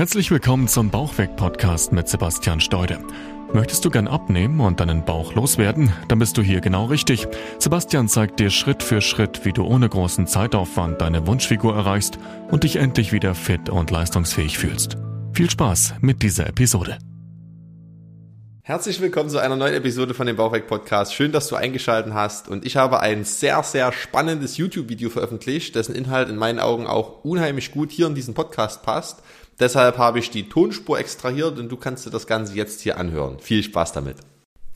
Herzlich willkommen zum Bauchweg-Podcast mit Sebastian Steude. Möchtest du gern abnehmen und deinen Bauch loswerden? Dann bist du hier genau richtig. Sebastian zeigt dir Schritt für Schritt, wie du ohne großen Zeitaufwand deine Wunschfigur erreichst und dich endlich wieder fit und leistungsfähig fühlst. Viel Spaß mit dieser Episode. Herzlich willkommen zu einer neuen Episode von dem Bauchweg Podcast. Schön, dass du eingeschaltet hast und ich habe ein sehr, sehr spannendes YouTube-Video veröffentlicht, dessen Inhalt in meinen Augen auch unheimlich gut hier in diesen Podcast passt. Deshalb habe ich die Tonspur extrahiert und du kannst dir das Ganze jetzt hier anhören. Viel Spaß damit.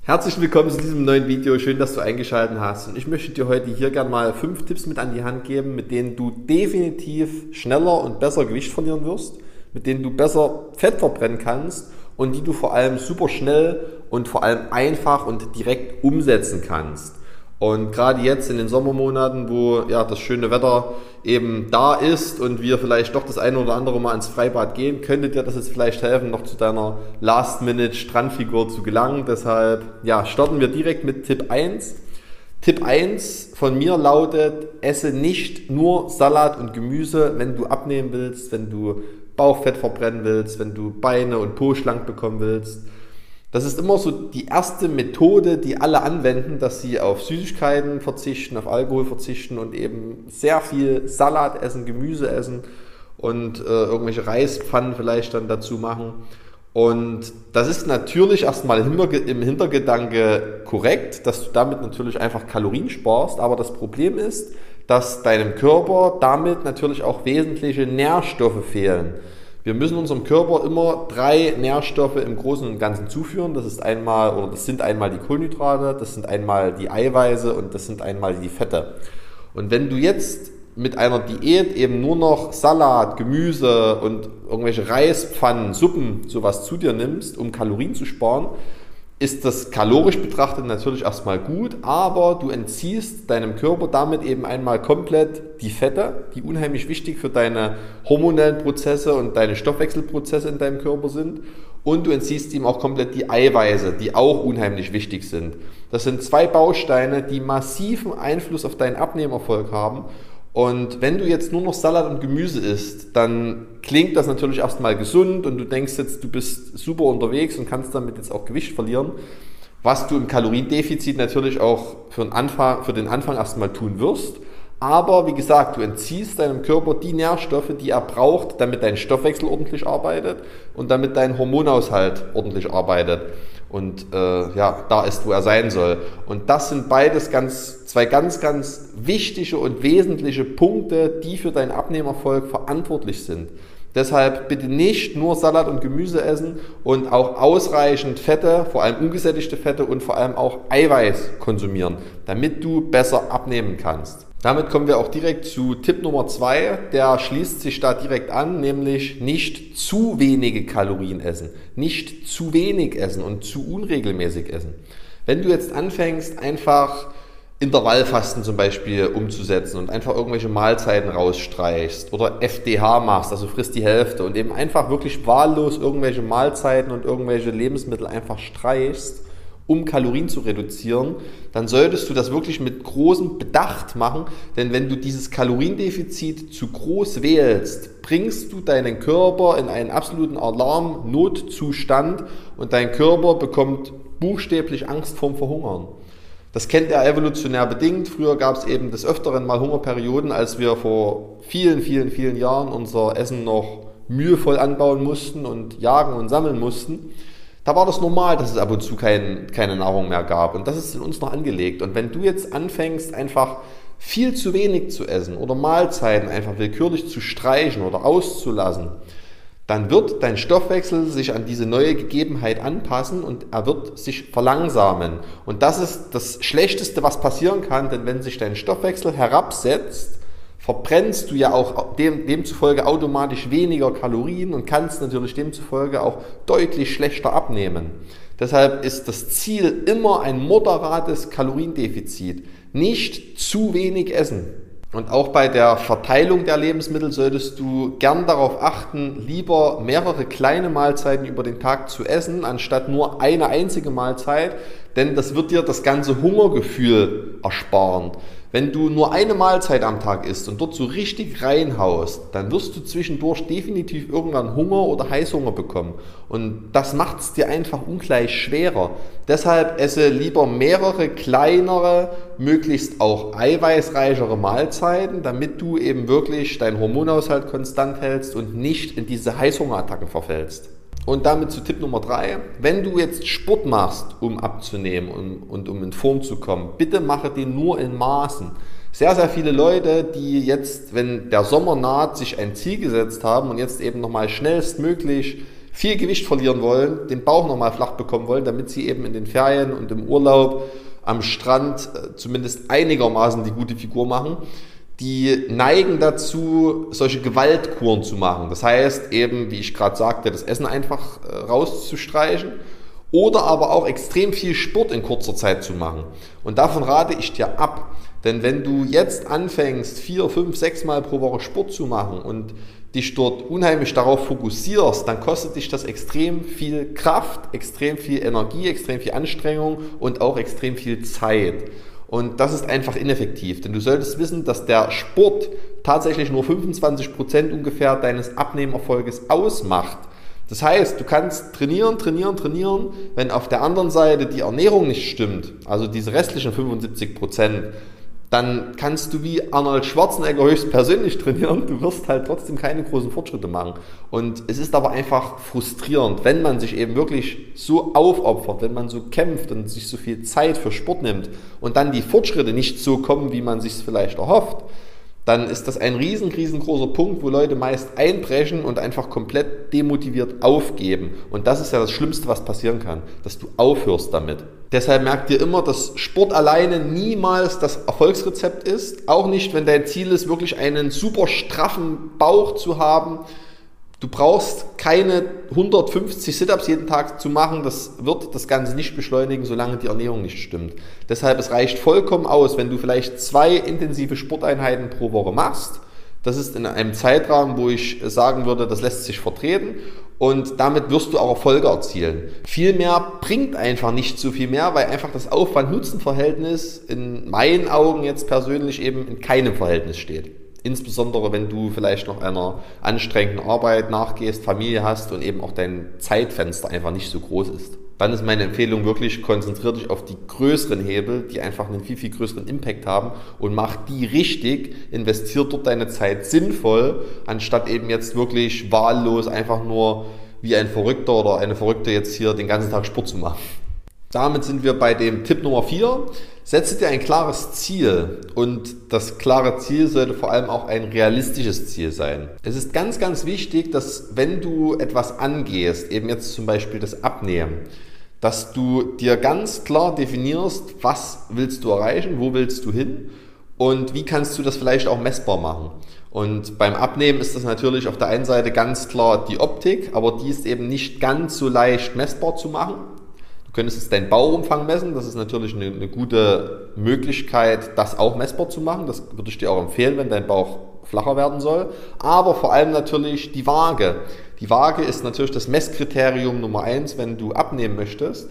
Herzlich willkommen zu diesem neuen Video. Schön, dass du eingeschaltet hast. Und ich möchte dir heute hier gerne mal fünf Tipps mit an die Hand geben, mit denen du definitiv schneller und besser Gewicht verlieren wirst, mit denen du besser Fett verbrennen kannst und die du vor allem super schnell und vor allem einfach und direkt umsetzen kannst. Und gerade jetzt in den Sommermonaten, wo ja das schöne Wetter eben da ist und wir vielleicht doch das eine oder andere Mal ins Freibad gehen, könnte dir das jetzt vielleicht helfen, noch zu deiner Last-Minute-Strandfigur zu gelangen. Deshalb ja, starten wir direkt mit Tipp 1. Tipp 1 von mir lautet, esse nicht nur Salat und Gemüse, wenn du abnehmen willst, wenn du Bauchfett verbrennen willst, wenn du Beine und Po schlank bekommen willst das ist immer so die erste Methode, die alle anwenden, dass sie auf Süßigkeiten verzichten, auf Alkohol verzichten und eben sehr viel Salat essen, Gemüse essen und äh, irgendwelche Reispfannen vielleicht dann dazu machen. Und das ist natürlich erstmal im Hintergedanke korrekt, dass du damit natürlich einfach Kalorien sparst, aber das Problem ist, dass deinem Körper damit natürlich auch wesentliche Nährstoffe fehlen. Wir müssen unserem Körper immer drei Nährstoffe im Großen und Ganzen zuführen. Das ist einmal, oder das sind einmal die Kohlenhydrate, das sind einmal die Eiweiße und das sind einmal die Fette. Und wenn du jetzt mit einer Diät eben nur noch Salat, Gemüse und irgendwelche Reispfannen, Suppen, sowas zu dir nimmst, um Kalorien zu sparen, ist das kalorisch betrachtet natürlich erstmal gut, aber du entziehst deinem Körper damit eben einmal komplett die Fette, die unheimlich wichtig für deine hormonellen Prozesse und deine Stoffwechselprozesse in deinem Körper sind. Und du entziehst ihm auch komplett die Eiweiße, die auch unheimlich wichtig sind. Das sind zwei Bausteine, die massiven Einfluss auf deinen Abnehmerfolg haben und wenn du jetzt nur noch Salat und Gemüse isst, dann klingt das natürlich erstmal gesund und du denkst jetzt, du bist super unterwegs und kannst damit jetzt auch Gewicht verlieren, was du im Kaloriendefizit natürlich auch für den Anfang, für den Anfang erstmal tun wirst. Aber wie gesagt, du entziehst deinem Körper die Nährstoffe, die er braucht, damit dein Stoffwechsel ordentlich arbeitet und damit dein Hormonaushalt ordentlich arbeitet und äh, ja, da ist, wo er sein soll. Und das sind beides ganz, zwei ganz, ganz wichtige und wesentliche Punkte, die für deinen Abnehmerfolg verantwortlich sind. Deshalb bitte nicht nur Salat und Gemüse essen und auch ausreichend Fette, vor allem ungesättigte Fette und vor allem auch Eiweiß konsumieren, damit du besser abnehmen kannst. Damit kommen wir auch direkt zu Tipp Nummer zwei. Der schließt sich da direkt an, nämlich nicht zu wenige Kalorien essen, nicht zu wenig essen und zu unregelmäßig essen. Wenn du jetzt anfängst, einfach Intervallfasten zum Beispiel umzusetzen und einfach irgendwelche Mahlzeiten rausstreichst oder FDH machst, also frisst die Hälfte und eben einfach wirklich wahllos irgendwelche Mahlzeiten und irgendwelche Lebensmittel einfach streichst, um Kalorien zu reduzieren, dann solltest du das wirklich mit großem Bedacht machen, denn wenn du dieses Kaloriendefizit zu groß wählst, bringst du deinen Körper in einen absoluten Alarm-Notzustand und dein Körper bekommt buchstäblich Angst vorm Verhungern. Das kennt er evolutionär bedingt. Früher gab es eben des Öfteren mal Hungerperioden, als wir vor vielen, vielen, vielen Jahren unser Essen noch mühevoll anbauen mussten und jagen und sammeln mussten. Da war das normal, dass es ab und zu kein, keine Nahrung mehr gab. Und das ist in uns noch angelegt. Und wenn du jetzt anfängst, einfach viel zu wenig zu essen oder Mahlzeiten einfach willkürlich zu streichen oder auszulassen, dann wird dein Stoffwechsel sich an diese neue Gegebenheit anpassen und er wird sich verlangsamen. Und das ist das Schlechteste, was passieren kann, denn wenn sich dein Stoffwechsel herabsetzt, verbrennst du ja auch dem, demzufolge automatisch weniger Kalorien und kannst natürlich demzufolge auch deutlich schlechter abnehmen. Deshalb ist das Ziel immer ein moderates Kaloriendefizit. Nicht zu wenig essen. Und auch bei der Verteilung der Lebensmittel solltest du gern darauf achten, lieber mehrere kleine Mahlzeiten über den Tag zu essen, anstatt nur eine einzige Mahlzeit. denn das wird dir das ganze Hungergefühl ersparen. Wenn du nur eine Mahlzeit am Tag isst und dort so richtig reinhaust, dann wirst du zwischendurch definitiv irgendwann Hunger oder Heißhunger bekommen. Und das macht es dir einfach ungleich schwerer. Deshalb esse lieber mehrere kleinere, möglichst auch eiweißreichere Mahlzeiten, damit du eben wirklich deinen Hormonhaushalt konstant hältst und nicht in diese Heißhungerattacken verfällst. Und damit zu Tipp Nummer drei. Wenn du jetzt Sport machst, um abzunehmen und, und um in Form zu kommen, bitte mache den nur in Maßen. Sehr, sehr viele Leute, die jetzt, wenn der Sommer naht, sich ein Ziel gesetzt haben und jetzt eben nochmal schnellstmöglich viel Gewicht verlieren wollen, den Bauch nochmal flach bekommen wollen, damit sie eben in den Ferien und im Urlaub am Strand äh, zumindest einigermaßen die gute Figur machen die neigen dazu, solche Gewaltkuren zu machen. Das heißt eben, wie ich gerade sagte, das Essen einfach äh, rauszustreichen oder aber auch extrem viel Sport in kurzer Zeit zu machen. Und davon rate ich dir ab. Denn wenn du jetzt anfängst, vier, fünf, sechs Mal pro Woche Sport zu machen und dich dort unheimlich darauf fokussierst, dann kostet dich das extrem viel Kraft, extrem viel Energie, extrem viel Anstrengung und auch extrem viel Zeit. Und das ist einfach ineffektiv, denn du solltest wissen, dass der Sport tatsächlich nur 25% ungefähr deines Abnehmerfolges ausmacht. Das heißt, du kannst trainieren, trainieren, trainieren, wenn auf der anderen Seite die Ernährung nicht stimmt, also diese restlichen 75 dann kannst du wie Arnold Schwarzenegger höchstpersönlich trainieren. Du wirst halt trotzdem keine großen Fortschritte machen. Und es ist aber einfach frustrierend, wenn man sich eben wirklich so aufopfert, wenn man so kämpft und sich so viel Zeit für Sport nimmt und dann die Fortschritte nicht so kommen, wie man sich es vielleicht erhofft dann ist das ein riesen, riesengroßer Punkt, wo Leute meist einbrechen und einfach komplett demotiviert aufgeben. Und das ist ja das Schlimmste, was passieren kann, dass du aufhörst damit. Deshalb merkt ihr immer, dass Sport alleine niemals das Erfolgsrezept ist. Auch nicht, wenn dein Ziel ist, wirklich einen super straffen Bauch zu haben Du brauchst keine 150 Sit-ups jeden Tag zu machen. Das wird das Ganze nicht beschleunigen, solange die Ernährung nicht stimmt. Deshalb, es reicht vollkommen aus, wenn du vielleicht zwei intensive Sporteinheiten pro Woche machst. Das ist in einem Zeitrahmen, wo ich sagen würde, das lässt sich vertreten und damit wirst du auch Erfolge erzielen. Viel mehr bringt einfach nicht so viel mehr, weil einfach das Aufwand-Nutzen-Verhältnis in meinen Augen jetzt persönlich eben in keinem Verhältnis steht. Insbesondere wenn du vielleicht noch einer anstrengenden Arbeit nachgehst, Familie hast und eben auch dein Zeitfenster einfach nicht so groß ist. Dann ist meine Empfehlung wirklich, konzentriere dich auf die größeren Hebel, die einfach einen viel, viel größeren Impact haben und mach die richtig, investier dort deine Zeit sinnvoll, anstatt eben jetzt wirklich wahllos einfach nur wie ein Verrückter oder eine Verrückte jetzt hier den ganzen Tag Sport zu machen. Damit sind wir bei dem Tipp Nummer 4. Setze dir ein klares Ziel und das klare Ziel sollte vor allem auch ein realistisches Ziel sein. Es ist ganz, ganz wichtig, dass wenn du etwas angehst, eben jetzt zum Beispiel das Abnehmen, dass du dir ganz klar definierst, was willst du erreichen, wo willst du hin und wie kannst du das vielleicht auch messbar machen. Und beim Abnehmen ist das natürlich auf der einen Seite ganz klar die Optik, aber die ist eben nicht ganz so leicht messbar zu machen könntest jetzt deinen Bauumfang messen. Das ist natürlich eine, eine, gute Möglichkeit, das auch messbar zu machen. Das würde ich dir auch empfehlen, wenn dein Bauch flacher werden soll. Aber vor allem natürlich die Waage. Die Waage ist natürlich das Messkriterium Nummer eins, wenn du abnehmen möchtest.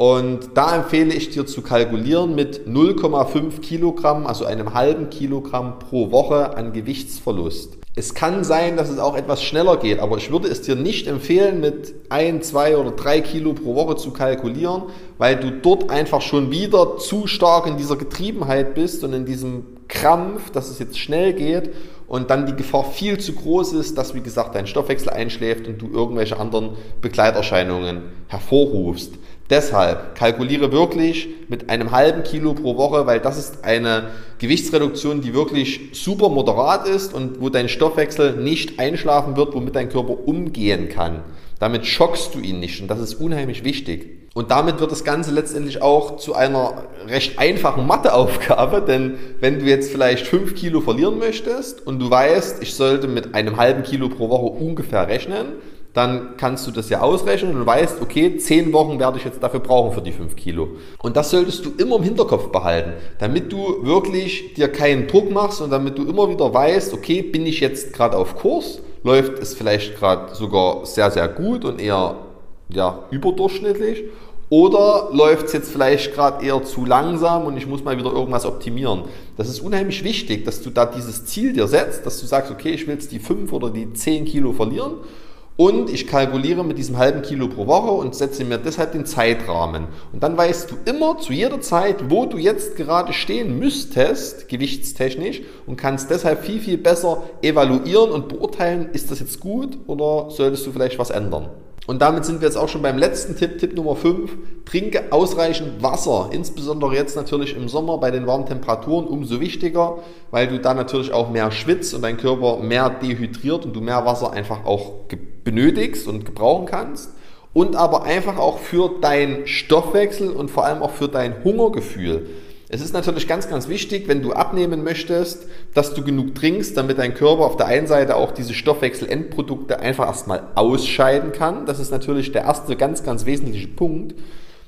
Und da empfehle ich dir zu kalkulieren mit 0,5 Kilogramm, also einem halben Kilogramm pro Woche an Gewichtsverlust. Es kann sein, dass es auch etwas schneller geht, aber ich würde es dir nicht empfehlen, mit ein, zwei oder drei Kilo pro Woche zu kalkulieren, weil du dort einfach schon wieder zu stark in dieser Getriebenheit bist und in diesem Krampf, dass es jetzt schnell geht und dann die Gefahr viel zu groß ist, dass, wie gesagt, dein Stoffwechsel einschläft und du irgendwelche anderen Begleiterscheinungen hervorrufst. Deshalb kalkuliere wirklich mit einem halben Kilo pro Woche, weil das ist eine Gewichtsreduktion, die wirklich super moderat ist und wo dein Stoffwechsel nicht einschlafen wird, womit dein Körper umgehen kann. Damit schockst du ihn nicht und das ist unheimlich wichtig. Und damit wird das Ganze letztendlich auch zu einer recht einfachen Matheaufgabe, denn wenn du jetzt vielleicht fünf Kilo verlieren möchtest und du weißt, ich sollte mit einem halben Kilo pro Woche ungefähr rechnen, dann kannst du das ja ausrechnen und weißt, okay, zehn Wochen werde ich jetzt dafür brauchen für die fünf Kilo. Und das solltest du immer im Hinterkopf behalten, damit du wirklich dir keinen Druck machst und damit du immer wieder weißt, okay, bin ich jetzt gerade auf Kurs, läuft es vielleicht gerade sogar sehr, sehr gut und eher ja, überdurchschnittlich Oder läuft es jetzt vielleicht gerade eher zu langsam und ich muss mal wieder irgendwas optimieren? Das ist unheimlich wichtig, dass du da dieses Ziel dir setzt, dass du sagst, okay, ich will jetzt die 5 oder die 10 Kilo verlieren und ich kalkuliere mit diesem halben Kilo pro Woche und setze mir deshalb den Zeitrahmen. Und dann weißt du immer zu jeder Zeit, wo du jetzt gerade stehen müsstest, gewichtstechnisch, und kannst deshalb viel, viel besser evaluieren und beurteilen, ist das jetzt gut oder solltest du vielleicht was ändern. Und damit sind wir jetzt auch schon beim letzten Tipp, Tipp Nummer 5. Trinke ausreichend Wasser, insbesondere jetzt natürlich im Sommer bei den warmen Temperaturen umso wichtiger, weil du dann natürlich auch mehr schwitzt und dein Körper mehr dehydriert und du mehr Wasser einfach auch benötigst und gebrauchen kannst. Und aber einfach auch für deinen Stoffwechsel und vor allem auch für dein Hungergefühl. Es ist natürlich ganz, ganz wichtig, wenn du abnehmen möchtest, dass du genug trinkst, damit dein Körper auf der einen Seite auch diese Stoffwechselendprodukte einfach erstmal ausscheiden kann. Das ist natürlich der erste ganz, ganz wesentliche Punkt.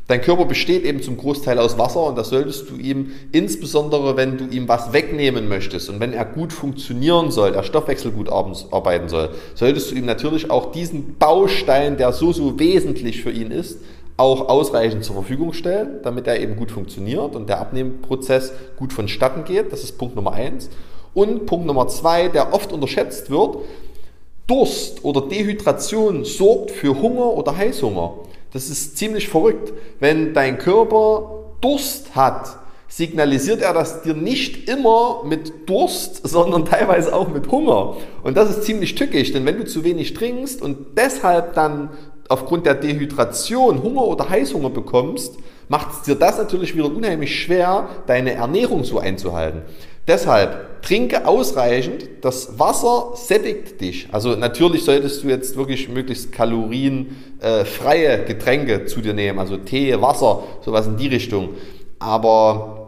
Dein Körper besteht eben zum Großteil aus Wasser und das solltest du ihm, insbesondere wenn du ihm was wegnehmen möchtest und wenn er gut funktionieren soll, der Stoffwechsel gut arbeiten soll, solltest du ihm natürlich auch diesen Baustein, der so, so wesentlich für ihn ist, auch ausreichend zur Verfügung stellen, damit er eben gut funktioniert und der Abnehmprozess gut vonstatten geht. Das ist Punkt Nummer eins. Und Punkt Nummer zwei, der oft unterschätzt wird, Durst oder Dehydration sorgt für Hunger oder Heißhunger. Das ist ziemlich verrückt. Wenn dein Körper Durst hat, signalisiert er das dir nicht immer mit Durst, sondern teilweise auch mit Hunger. Und das ist ziemlich tückisch, denn wenn du zu wenig trinkst und deshalb dann aufgrund der Dehydration Hunger oder Heißhunger bekommst, macht es dir das natürlich wieder unheimlich schwer, deine Ernährung so einzuhalten. Deshalb trinke ausreichend, das Wasser sättigt dich. Also natürlich solltest du jetzt wirklich möglichst kalorienfreie Getränke zu dir nehmen, also Tee, Wasser, sowas in die Richtung. Aber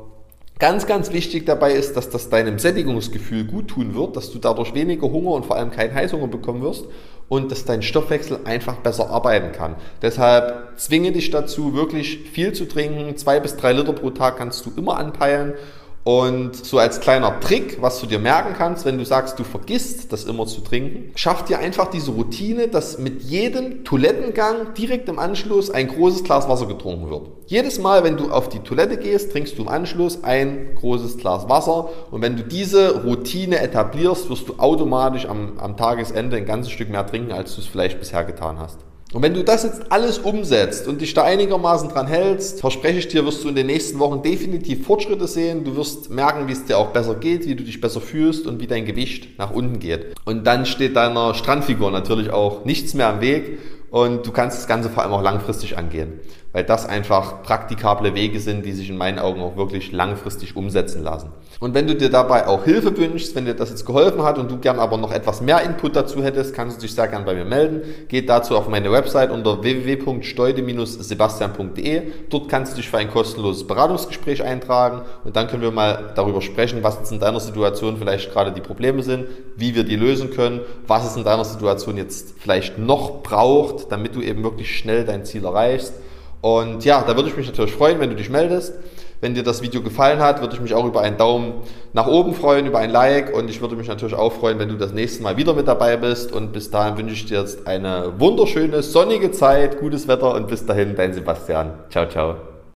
Ganz, ganz wichtig dabei ist, dass das deinem Sättigungsgefühl gut tun wird, dass du dadurch weniger Hunger und vor allem keinen Heißhunger bekommen wirst und dass dein Stoffwechsel einfach besser arbeiten kann. Deshalb zwinge dich dazu, wirklich viel zu trinken. Zwei bis drei Liter pro Tag kannst du immer anpeilen und so als kleiner Trick, was du dir merken kannst, wenn du sagst, du vergisst das immer zu trinken, schaff dir einfach diese Routine, dass mit jedem Toilettengang direkt im Anschluss ein großes Glas Wasser getrunken wird. Jedes Mal, wenn du auf die Toilette gehst, trinkst du im Anschluss ein großes Glas Wasser. Und wenn du diese Routine etablierst, wirst du automatisch am, am Tagesende ein ganzes Stück mehr trinken, als du es vielleicht bisher getan hast. Und wenn du das jetzt alles umsetzt und dich da einigermaßen dran hältst, verspreche ich dir, wirst du in den nächsten Wochen definitiv Fortschritte sehen. Du wirst merken, wie es dir auch besser geht, wie du dich besser fühlst und wie dein Gewicht nach unten geht. Und dann steht deiner Strandfigur natürlich auch nichts mehr am Weg und du kannst das Ganze vor allem auch langfristig angehen, weil das einfach praktikable Wege sind, die sich in meinen Augen auch wirklich langfristig umsetzen lassen. Und wenn du dir dabei auch Hilfe wünschst, wenn dir das jetzt geholfen hat und du gern aber noch etwas mehr Input dazu hättest, kannst du dich sehr gern bei mir melden. Geht dazu auf meine Website unter www.steude-sebastian.de. Dort kannst du dich für ein kostenloses Beratungsgespräch eintragen und dann können wir mal darüber sprechen, was jetzt in deiner Situation vielleicht gerade die Probleme sind, wie wir die lösen können, was es in deiner Situation jetzt vielleicht noch braucht, damit du eben wirklich schnell dein Ziel erreichst. Und ja, da würde ich mich natürlich freuen, wenn du dich meldest. Wenn dir das Video gefallen hat, würde ich mich auch über einen Daumen nach oben freuen, über ein Like und ich würde mich natürlich auch freuen, wenn du das nächste Mal wieder mit dabei bist. Und bis dahin wünsche ich dir jetzt eine wunderschöne, sonnige Zeit, gutes Wetter und bis dahin, dein Sebastian. Ciao, ciao.